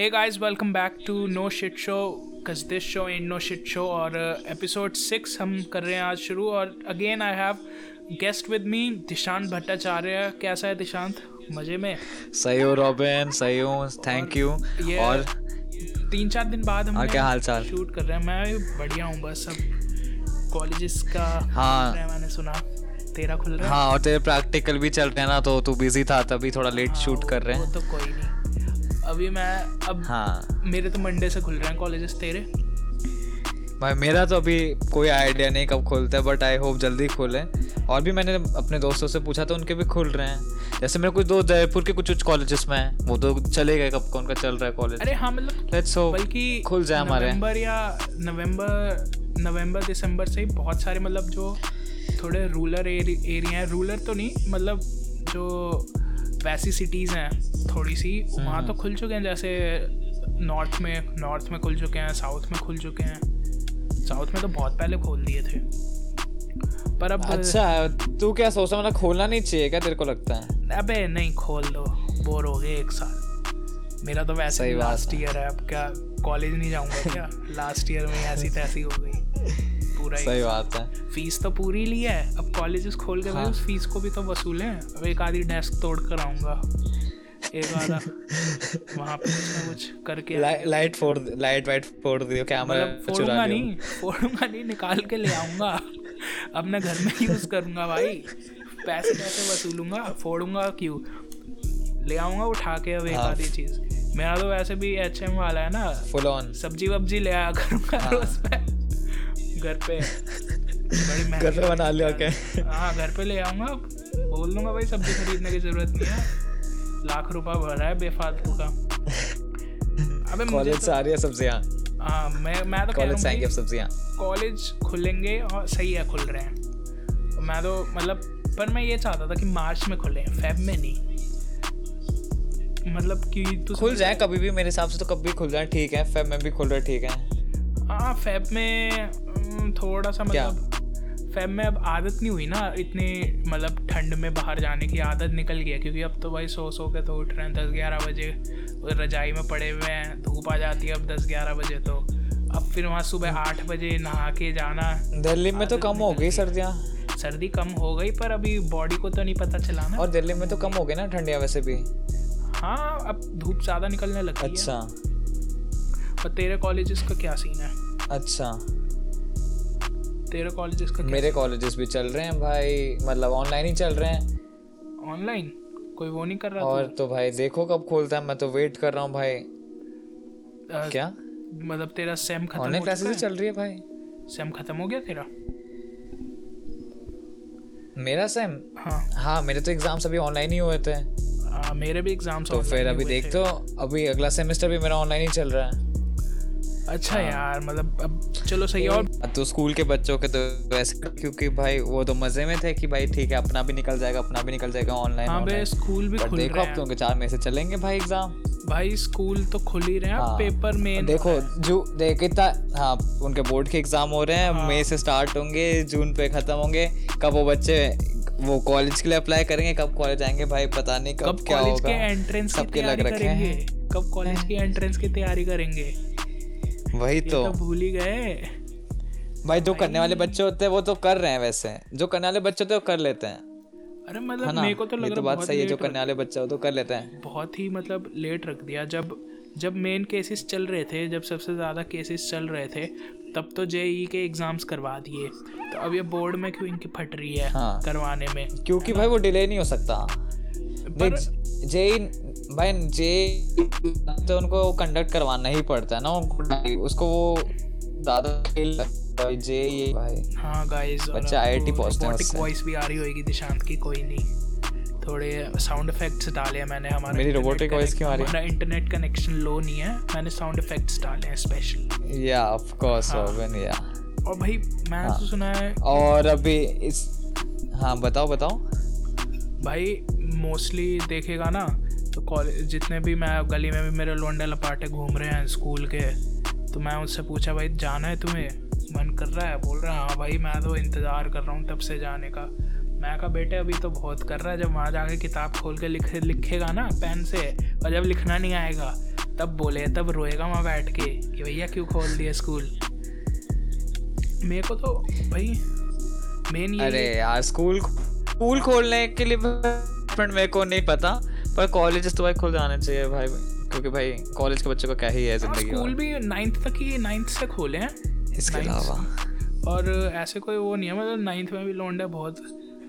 Hey guys, welcome back to No Shit Show cause this show ain't no shit show. और episode uh, six हम कर रहे हैं आज शुरू। और again I have guest with me Dishant Bhattacharya. कैसा है दिशांत? मज़े में? सही हो रॉबिन सही हूँ थैंक यू और? तीन चार दिन बाद हम क्या हाल चाल शूट कर रहे हैं। मैं बढ़िया हूँ बस। अब कॉलेजेस का हाँ। मैंने सुना। तेरा खुल रहा है? हाँ और तेरे प्रैक्टिकल भी चल रहे हैं ना तो तू बिज़ी था तभी थोड़ा लेट हाँ, शूट कर रहे हैं। वो तो कोई नहीं। अभी मैं अब हाँ। मेरे तो मंडे से खुल रहे हैं कॉलेजेस तेरे। भाई मेरा तो अभी कोई आइडिया नहीं कब खुलता है बट आई होप जल्दी खुले। और भी मैंने अपने दोस्तों से पूछा तो उनके भी खुल रहे हैं। जैसे मेरे कुछ दोस्त जयपुर के कुछ कुछ कॉलेजेस में हैं वो तो चले गए कब कौन का चल रहा है कॉलेज अरे हाँ मतलब लेट्स होप बल्कि खुल जाए हमारे। नवंबर या नवंबर नवंबर दिसंबर से ही बहुत सारे मतलब जो थोड़े रूरल एरिया हैं। रूरल तो नहीं मतलब जो वैसी सिटीज़ हैं थोड़ी सी वहाँ तो खुल चुके हैं जैसे नॉर्थ में नॉर्थ में खुल चुके हैं साउथ में खुल चुके हैं। साउथ में तो बहुत पहले खोल दिए थे। पर अब अच्छा तू क्या सोचता मतलब खोलना नहीं चाहिए क्या तेरे को लगता है? अबे नहीं खोल दो बोर हो गए एक साल। मेरा तो वैसे ही लास्ट ईयर है। अब क्या कॉलेज नहीं जाऊँगा क्या? लास्ट ईयर में ऐसी तैसी हो गई। पूरा सही बात है। फ़ीस तो पूरी ली है। अब कॉलेजेस खोल के हाँ. भाई उस फ़ीस को भी तो वसूलें अब एक आधी डेस्क तोड़ कर आऊँगा। एक आधा। वहाँ पे कुछ ना कुछ करके लाइट फोड़ लाइट वाइट फोड़ दियो कैमरा मतलब फोड़ूँगा नहीं फोड़ूँगा नहीं निकाल के ले आऊँगा। अपने घर में यूज़ करूँगा भाई। पैसे कैसे वसूलूँगा? फोड़ूँगा क्यों? ले आऊँगा उठा के अब एक हाँ। आधी चीज़। मेरा तो वैसे भी एच एम वाला है ना। फुल ऑन सब्ज़ी वब्जी ले आया करूँगा हाँ। रोज घर पे। घर पे बना लिया क्या हाँ घर पे ले आऊँगा। बोल दूँगा भाई सब्ज़ी खरीदने की ज़रूरत नहीं है। लाख रुपया भरा है बेफालतू का। अबे कॉलेज तो, से आ रही है सब्ज़ियाँ। हाँ मैं मैं तो कॉलेज से आएँगे सब्ज़ियाँ। कॉलेज खुलेंगे और सही है खुल रहे हैं। मैं तो मतलब पर मैं ये चाहता था कि मार्च में खुले फेब में नहीं। मतलब कि तो खुल जाए कभी भी मेरे हिसाब से तो कभी खुल जाए ठीक है। फेब में भी खुल रहे ठीक है। हाँ फेब में थोड़ा सा मतलब फैब में अब आदत नहीं हुई ना इतनी मतलब ठंड में बाहर जाने की आदत निकल गया क्योंकि अब तो भाई सो सो के तो उठ रहे हैं दस ग्यारह बजे रजाई में पड़े हुए हैं धूप आ जाती है अब दस ग्यारह बजे तो। अब फिर वहाँ सुबह आठ बजे नहा के जाना दिल्ली में तो कम हो गई सर्दियाँ। सर्दी कम हो गई पर अभी बॉडी को तो नहीं पता चला ना। और दिल्ली में तो कम हो गई ना ठंडियाँ वैसे भी? हाँ अब धूप ज़्यादा निकलने लगी अच्छा। पर तेरे कॉलेजेस का क्या सीन है? अच्छा। तेरे कॉलेजेस का मेरे कॉलेजेस भी चल रहे हैं भाई मतलब ऑनलाइन ही चल रहे हैं। ऑनलाइन कोई वो नहीं कर रहा और तो? भाई देखो कब खोलता है मैं तो वेट कर रहा हूँ भाई। आ, क्या? मतलब तेरा सेम खत्म ऑनलाइन क्लासेस चल रही है भाई। सेम खत्म हो गया तेरा? मेरा सेम हाँ। हाँ मेरे तो एग्ज़ाम्स अभी ऑनलाइन ही हुए थे। आ, मेरे भी एग्ज़ाम्स तो फिर अभी देख तो अभी अगला सेमेस्टर भी मेरा ऑनलाइन ही चल रहा है। अच्छा हाँ। यार मतलब अब चलो सही और तो स्कूल के बच्चों के तो वैसे क्योंकि भाई वो तो मज़े में थे कि भाई ठीक है अपना भी निकल जाएगा अपना भी निकल जाएगा ऑनलाइन हाँ भाई स्कूल भी खुल देखो अब तो चार में से चलेंगे भाई एग्ज़ाम भाई स्कूल तो खुल ही रहे हैं हाँ, पेपर में देखो जो देख इतना हाँ उनके बोर्ड के एग्ज़ाम हो रहे हैं हाँ, मई से स्टार्ट होंगे जून पे खत्म होंगे कब वो बच्चे वो कॉलेज के लिए अप्लाई करेंगे कब कॉलेज आएँगे भाई पता नहीं कब, कब क्या होगा। के एंट्रेंस सबके लग रखे हैं। कब कॉलेज की एंट्रेंस की तैयारी करेंगे। वही तो, तो भूल ही गए। भाई जो करने वाले बच्चे होते हैं वो तो कर रहे हैं वैसे। जो करने वाले बच्चे होते हैं वो कर लेते हैं। अरे मतलब मेरे को तो लग तो बात सही है जो करने वाले बच्चे हो तो कर लेते हैं। बहुत ही मतलब लेट रख दिया। जब जब मेन केसेस चल रहे थे जब सबसे ज़्यादा केसेस चल रहे थे तब तो जेई के एग्ज़ाम्स करवा दिए। तो अब ये बोर्ड में क्यों इनकी फट रही है हाँ। करवाने में? क्योंकि भाई वो डिले नहीं हो सकता। जेई भाई जे तो उनको कंडक्ट करवाना ही पड़ता है ना उसको वो ज़्यादा जे ये भाई। हाँ गाइस बच्चे आईआईटी पहुँचते हैं उससे। वॉइस भी आ रही होगी दिशांत की कोई नहीं। थोड़े साउंड इफेक्ट्स डाले हैं मैंने हमारे मेरी रोबोटिक वॉइस क्यों आ रही है? हमारा इंटरनेट कनेक्शन लो नहीं है मैंने साउंड इफेक्ट्स डाले हैं स्पेशल या ऑफ़ कोर्स ओवन या और भाई मैं हाँ. तो सुना है और अभी इस हाँ बताओ बताओ। भाई मोस्टली देखेगा ना तो कॉलेज जितने भी मैं गली में भी मेरे लोंडे लपाटे घूम रहे हैं स्कूल के तो मैं उससे पूछा भाई जाना है तुम्हें? मन कर रहा है बोल रहा है हाँ भाई मैं तो इंतज़ार कर रहा हूँ तब से जाने का। मैं कहा बेटे अभी तो बहुत कर रहा है जब वहाँ जाके किताब खोल के लिखे लिखेगा ना पेन से और जब लिखना नहीं आएगा तब बोले तब रोएगा वहाँ बैठ के कि भैया क्यों खोल दिया स्कूल मेरे को तो भाई मेन ये अरे यार स्कूल स्कूल खोलने के लिए फ्रेंड मेरे को नहीं पता पर कॉलेजेस तो भाई खुल जाने चाहिए भाई क्योंकि भाई कॉलेज के बच्चों का क्या ही है हाँ, ज़िंदगी स्कूल भी नाइन्थ तक ही नाइन्थ से खोले हैं। इसके अलावा। और ऐसे कोई वो नहीं है मतलब नाइन्थ में भी लौंडे बहुत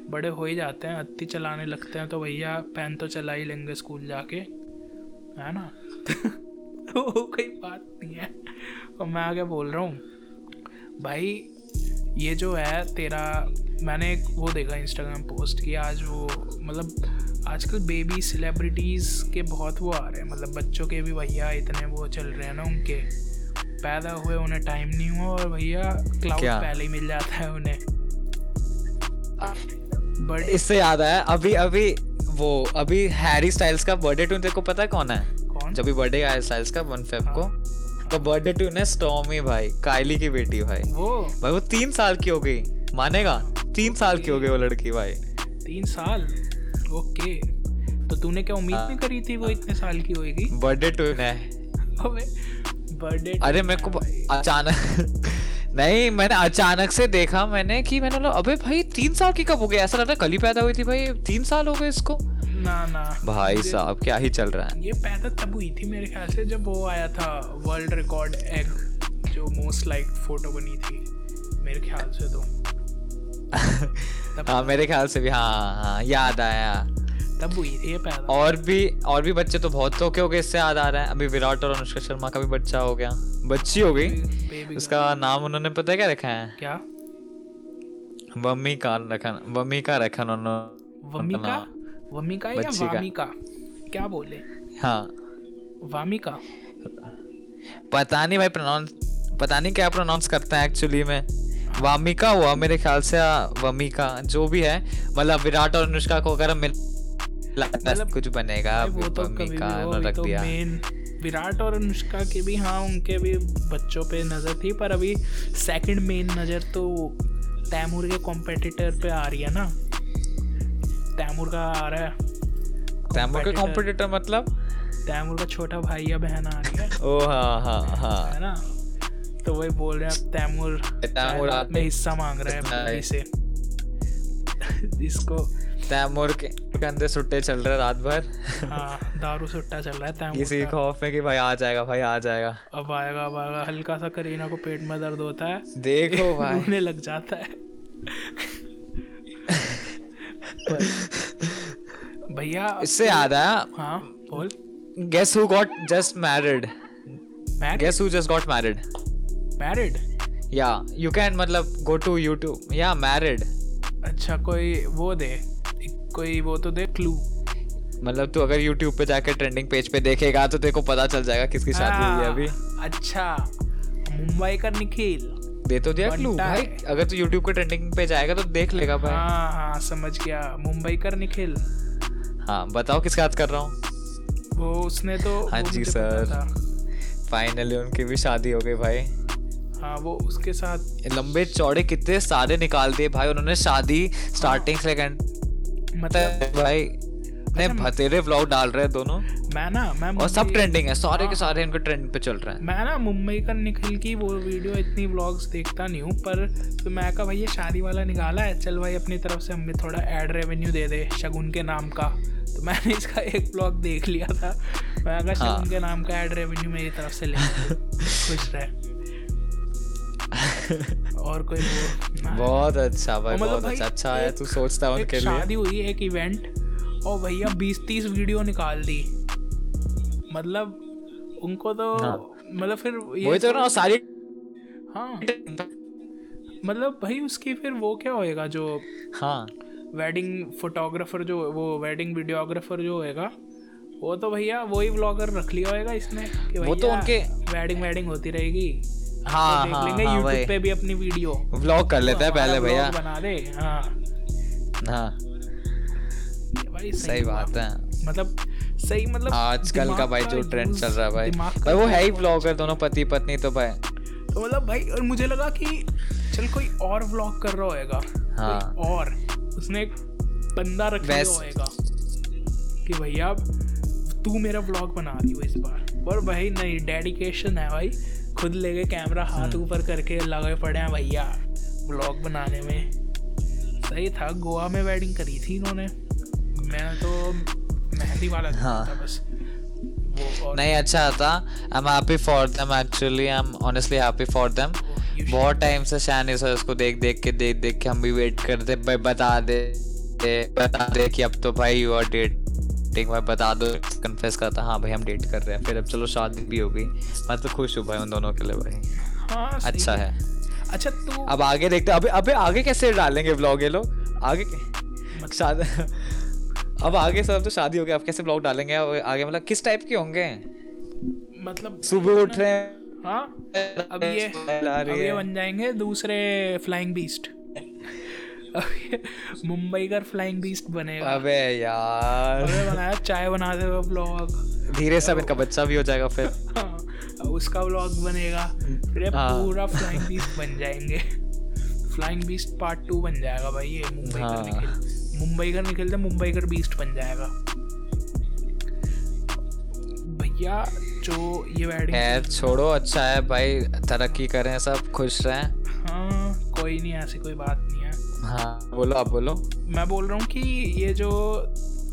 बड़े हो ही जाते हैं अत्ती चलाने लगते हैं तो भैया पेन तो चला ही लेंगे स्कूल जाके है ना? तो वो कोई बात नहीं है। और मैं आगे बोल रहा हूँ भाई ये जो है तेरा मैंने एक वो देखा इंस्टाग्राम पोस्ट की आज वो मतलब आजकल बेबी सेलिब्रिटीज़ के बहुत वो आ रहे हैं मतलब बच्चों के भी भैया इतने वो चल रहे हैं ना उनके। पैदा हुए उन्हें टाइम नहीं हुआ और भैया क्लाउड पहले ही मिल जाता है उन्हें। बट इससे याद आया अभी अभी वो अभी हैरी स्टाइल्स का बर्थडे टू तेरे को पता है कौन है? कौन? जब भी बर्थडे आया स्टाइल्स का वन फेब हाँ। को तो बर्थडे टू ने स्टॉमी भाई काइली की बेटी भाई। वो? भाई वो तीन साल की हो गई। मानेगा? तीन साल की हो गई वो लड़की भाई। तीन साल? ओके। तो तूने क्या उम्मीद हाँ। नहीं करी थी वो इतने साल की होएगी? बर्थडे टू ने बर्थडे अरे मेरे को अचानक नहीं मैंने अचानक से देखा मैंने कि मैंने बोला अबे भाई तीन साल की कब हो गया ऐसा लग रहा है कल ही पैदा हुई थी भाई। तीन साल हो गए इसको। ना ना। भाई साहब क्या ही चल रहा है? ये पैदा तब हुई थी मेरे ख्याल से जब वो आया था वर्ल्ड रिकॉर्ड एग जो मोस्ट लाइक फ़ोटो बनी थी मेरे ख्याल से तो। हाँ मेरे ख्याल से भी हाँ हाँ याद आया। तब हुई थी ये पैदा। और भी और भी बच्चे तो बहुत तो के हो गए इससे याद आ रहा है। अभी विराट और अनुष्का शर्मा का भी बच्चा हो गया। बच्ची हो गई? उसका नाम उन्होंने पता है क्या रखा है? क्या? वम्मी का रखा वम्मी का रखा उन्होंने वमिका? वमिका या वामिका? क्या बोले? हाँ। वामिका? पता नहीं भाई प्रोनाउंस पता नहीं क्या प्रोनाउंस करते हैं एक्चुअली में। वामिका हुआ मेरे ख्याल से हाँ, वमिका जो भी है। मतलब विराट और अनुष्का को अगर मिल मतलब- कुछ बनेगा वो तो वमिका रख तो दिया। विराट और अनुष्का के भी हाँ उनके भी बच्चों पे नज़र थी पर अभी सेकंड मेन नज़र तो तैमूर के कॉम्पिटिटर पे आ रही है ना। तैमूर का आ रहा है। तैमूर का कॉम्पिटिटर मतलब? तैमूर का छोटा भाई या बहन आ रही है। ओ हाँ हाँ हाँ। है ना? तो वही बोल रहे हैं तैमूर तैमूर जायदाद में हिस्सा मांग रहा है। भाई से। इसको तैमूर के अंदर सुट्टे चल रहे रात भर। हाँ दारू सुट्टा चल रहा है तैमूर किसी खौफ में कि भाई आ जाएगा भाई आ जाएगा। अब आएगा अब आएगा। हल्का सा करीना को पेट में दर्द होता है। देखो भाई। लग जाता है। भैया इससे याद आया हाँ बोल। Guess who got just married guess who just got married married या यू कैन मतलब गो टू यूट्यूब या मैरिड अच्छा कोई वो दे। कोई वो तो दे क्लू मतलब तू अगर यूट्यूब पे जाकर ट्रेंडिंग पेज पे देखेगा तो तेरे को पता चल जाएगा किसकी शादी हुई है अभी। अच्छा। मुंबई का निखिल। दे तो दिया क्लू भाई। अगर तू यूट्यूब के ट्रेंडिंग पे जाएगा तो देख लेगा भाई। हाँ हाँ समझ गया। मुंबई कर निखिल। हाँ बताओ किसका बात कर रहा हूँ? वो उसने तो हाँ जी, सर। फाइनली उनकी भी शादी हो गई भाई। हाँ वो उसके साथ। लंबे चौड़े कितने सारे निकाल दिए भाई उन्होंने शादी स्टार्टिंग से लेकर मतलब भाई ने अच्छा, भतेरे व्लॉग डाल रहे हैं दोनों। मैं ना मैं और सब ट्रेंडिंग है सारे के हाँ। सारे इनके ट्रेंड पे चल रहे हैं। मैं ना मुंबई का निखिल की वो वीडियो इतनी व्लॉग्स देखता नहीं हूँ पर तो मैं कहा भाई ये शादी वाला निकाला है चल भाई अपनी तरफ़ से हमें थोड़ा एड रेवेन्यू दे दे शगुन के नाम का। तो मैंने इसका एक ब्लॉग देख लिया था। मैं कहा हाँ। शगुन के नाम का एड रेवेन्यू मेरी तरफ़ से ले। खुश रहे। और कोई बहुत अच्छा भाई मतलब बहुत अच्छा। अच्छा है तू सोचता है उनके लिए। शादी हुई एक इवेंट और भैया बीस तीस वीडियो निकाल दी। मतलब उनको तो हाँ। मतलब फिर ये तो ना सारी हाँ। मतलब भाई उसकी फिर वो क्या होएगा जो हाँ। वेडिंग फोटोग्राफर जो वो वेडिंग वीडियोग्राफर जो होएगा वो तो भैया वही व्लॉगर रख लिया होएगा इसने कि वो तो उनके- वेडिंग वेडिंग होती रहेगी। हाँ तो देख हाँ लेंगे हाँ यूट्यूब पे भी अपनी वीडियो व्लॉग कर लेते हैं पहले भैया। बना दे हाँ। हाँ। भाई सही हुआ। बात है। मतलब सही मतलब आजकल का भाई जो ट्रेंड चल रहा है भाई। भाई वो है ही use- व्लॉगर दोनों पति पत्नी तो भाई। तो मतलब भाई और मुझे लगा कि चल कोई और व्लॉग कर रहा होएगा। हाँ। और। उसने एक बंदा रख लिया होएगा। कि भैया तू मेरा व्लॉग बना रही हो इस बार। पर भाई नहीं डेडिकेशन है भाई। खुद लेके कैमरा हाथ हम्म। ऊपर करके लगे पड़े हैं भैया ब्लॉग बनाने में। सही था गोवा में वेडिंग करी थी इन्होंने। मैंने तो मेहंदी वाला हाँ। था बस। नहीं अच्छा था। I am happy for them actually I am honestly happy for them बहुत टाइम से शानी सर उसको देख देख के देख देख के हम भी वेट करते। भाई बता दे। बता दे कि अब तो भाई यू आर डेटिंग भाई बता दो। कन्फेस करता हाँ भाई हम डेट कर रहे हैं। फिर अब चलो शादी भी हो गई मैं तो खुश हूँ भाई उन दोनों के लिए भाई। हाँ अच्छा है। अच्छा तू अब आगे देखते अबे अबे आगे कैसे डालेंगे ब्लॉग ये लोग? आगे मतलब- अब आगे सब तो शादी हो गया अब कैसे ब्लॉग डालेंगे? आगे मतलब किस टाइप के होंगे? मतलब सुबह उठ रहे हैं। हाँ अब ये अब ये बन जाएँगे दूसरे फ्लाइंग बीस्ट मुंबई का फ्लाइंग बीस्ट बनेगा। अबे यार। अबे बनाया चाय बनाते हुए ब्लॉग धीरे से अब इनका बच्चा भी हो जाएगा फिर। उसका ब्लॉग बनेगा। फिर हाँ। पूरा फ्लाइंग बीस्ट बन जाएँगे। फ्लाइंग बीस्ट पार्ट टू बन जाएगा भाई ये मुंबई का हाँ। मुंबई का निखिल तो मुंबई का बीस्ट बन जाएगा। भैया जो ये वेडिंग छोड़ो अच्छा है भाई तरक्की करें सब खुश रहें। हाँ कोई नहीं ऐसी कोई बात नहीं है। हाँ बोलो आप बोलो। मैं बोल रहा हूँ कि ये जो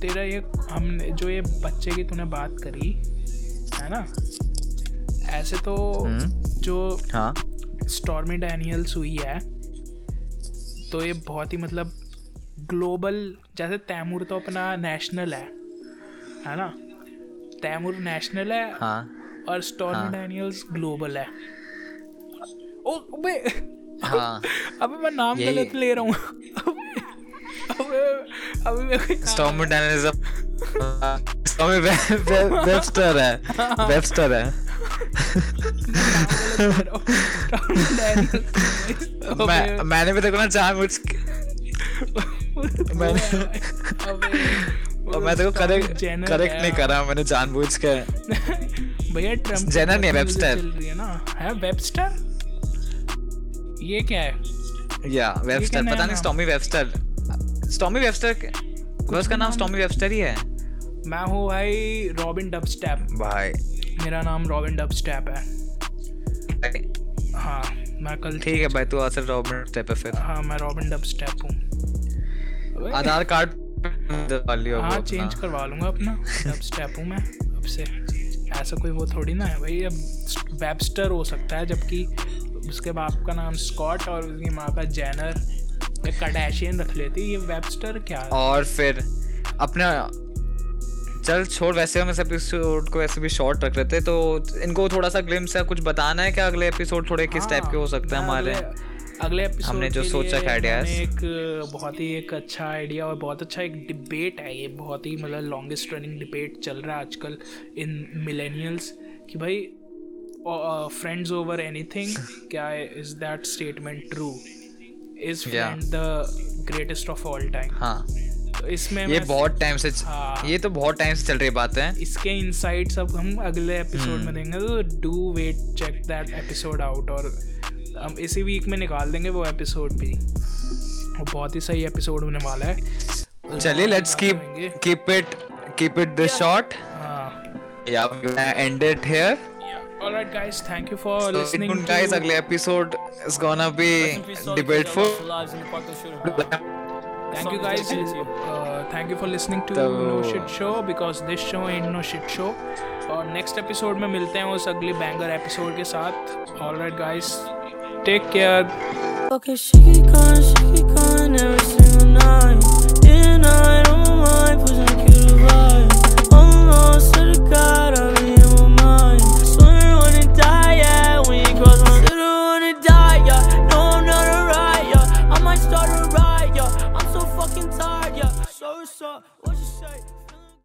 तेरा ये हमने जो ये बच्चे की तूने बात करी है ना? ऐसे तो हम्म। जो हाँ। स्टॉर्मी डैनियल्स हुई है तो ये बहुत ही मतलब ग्लोबल जैसे तैमूर तो अपना नेशनल है है ना? तैमूर नेशनल है हाँ। और स्टॉर्मी हाँ। डैनियल्स ग्लोबल है। ओ अबे! हाँ। अबे मैं नाम गलत ले रहा हूँ। अबे अबे मेरे स्टॉर्मी डैनियल्स स्टॉर्मी वेबस्टर है। वेबस्टर है। मैं मैंने भी देखो ना जानबूझ के मैंने- और मैं देखो करेक्ट करेक्ट नहीं करा मैंने जानबूझ के भैया ट्रंप जेनर नहीं, वेबस्टर। चल रही है ना। है वेबस्टर ये क्या है? या वेबस्टर पता नहीं स्टॉमी वेबस्टर स्टॉमी वेबस्टर वो उसका नाम स्टॉमी वेबस्टर ही है। मैं हूँ भाई रॉबिन डबस्टैप भाई। मेरा नाम रॉबिन डबस्टैप है। हाँ मैं कल ठीक है भाई तू आसर रॉबिन स्टेप है फिर। हाँ मैं रॉबिन डबस्टैप हूँ। आधार कार्ड हाँ चेंज करवा लूँगा अपना। अब स्टेप हूँ मैं अब से। ऐसा कोई वो थोड़ी ना है भाई अब वेबस्टर हो सकता है जबकि उसके बाप का नाम स्कॉट और उसकी माँ का जैनर कडाशियन रख लेती ये वेबस्टर क्या है? और फिर अपना चल छोड़ वैसे हम इस एपिसोड को ऐसे भी शॉर्ट रख लेते तो इनको थोड़ा सा ग्लिम्स है कुछ बताना है क्या अगले एपिसोड थोड़े किस टाइप के हो सकते हैं हाँ, हमारे? अगले- एपिसोड हमने जो सोचा है ideas। एक बहुत ही एक अच्छा आइडिया और बहुत अच्छा एक डिबेट है ये बहुत ही मतलब लॉन्गेस्ट रनिंग डिबेट चल रहा है आजकल इन मिलेनियल्स कि भाई फ्रेंड्स ओवर एनीथिंग क्या is that statement true is friend the greatest of all time हाँ तो इसमें ये बहुत टाइम से हाँ। ये तो बहुत टाइम से चल रही बात है इसके इनसाइट्स अब हम अगले एपिसोड हम्म। में देंगे तो do wait check that episode out और हम इसी वीक में निकाल देंगे वो एपिसोड भी। वो बहुत ही सही एपिसोड होने वाला है। चलिए let's keep keep it keep it this short हाँ। Yeah end it here alright guys thank you for So, listening tuned guys. अगले episode is gonna be debateful. Thank you guys. Uh, thank you for listening to no shit show because this show in no shit show और next episode में मिलते हैं उस अगले banger episode के साथ. All right guys take care Okay, she she night. And I don't mind,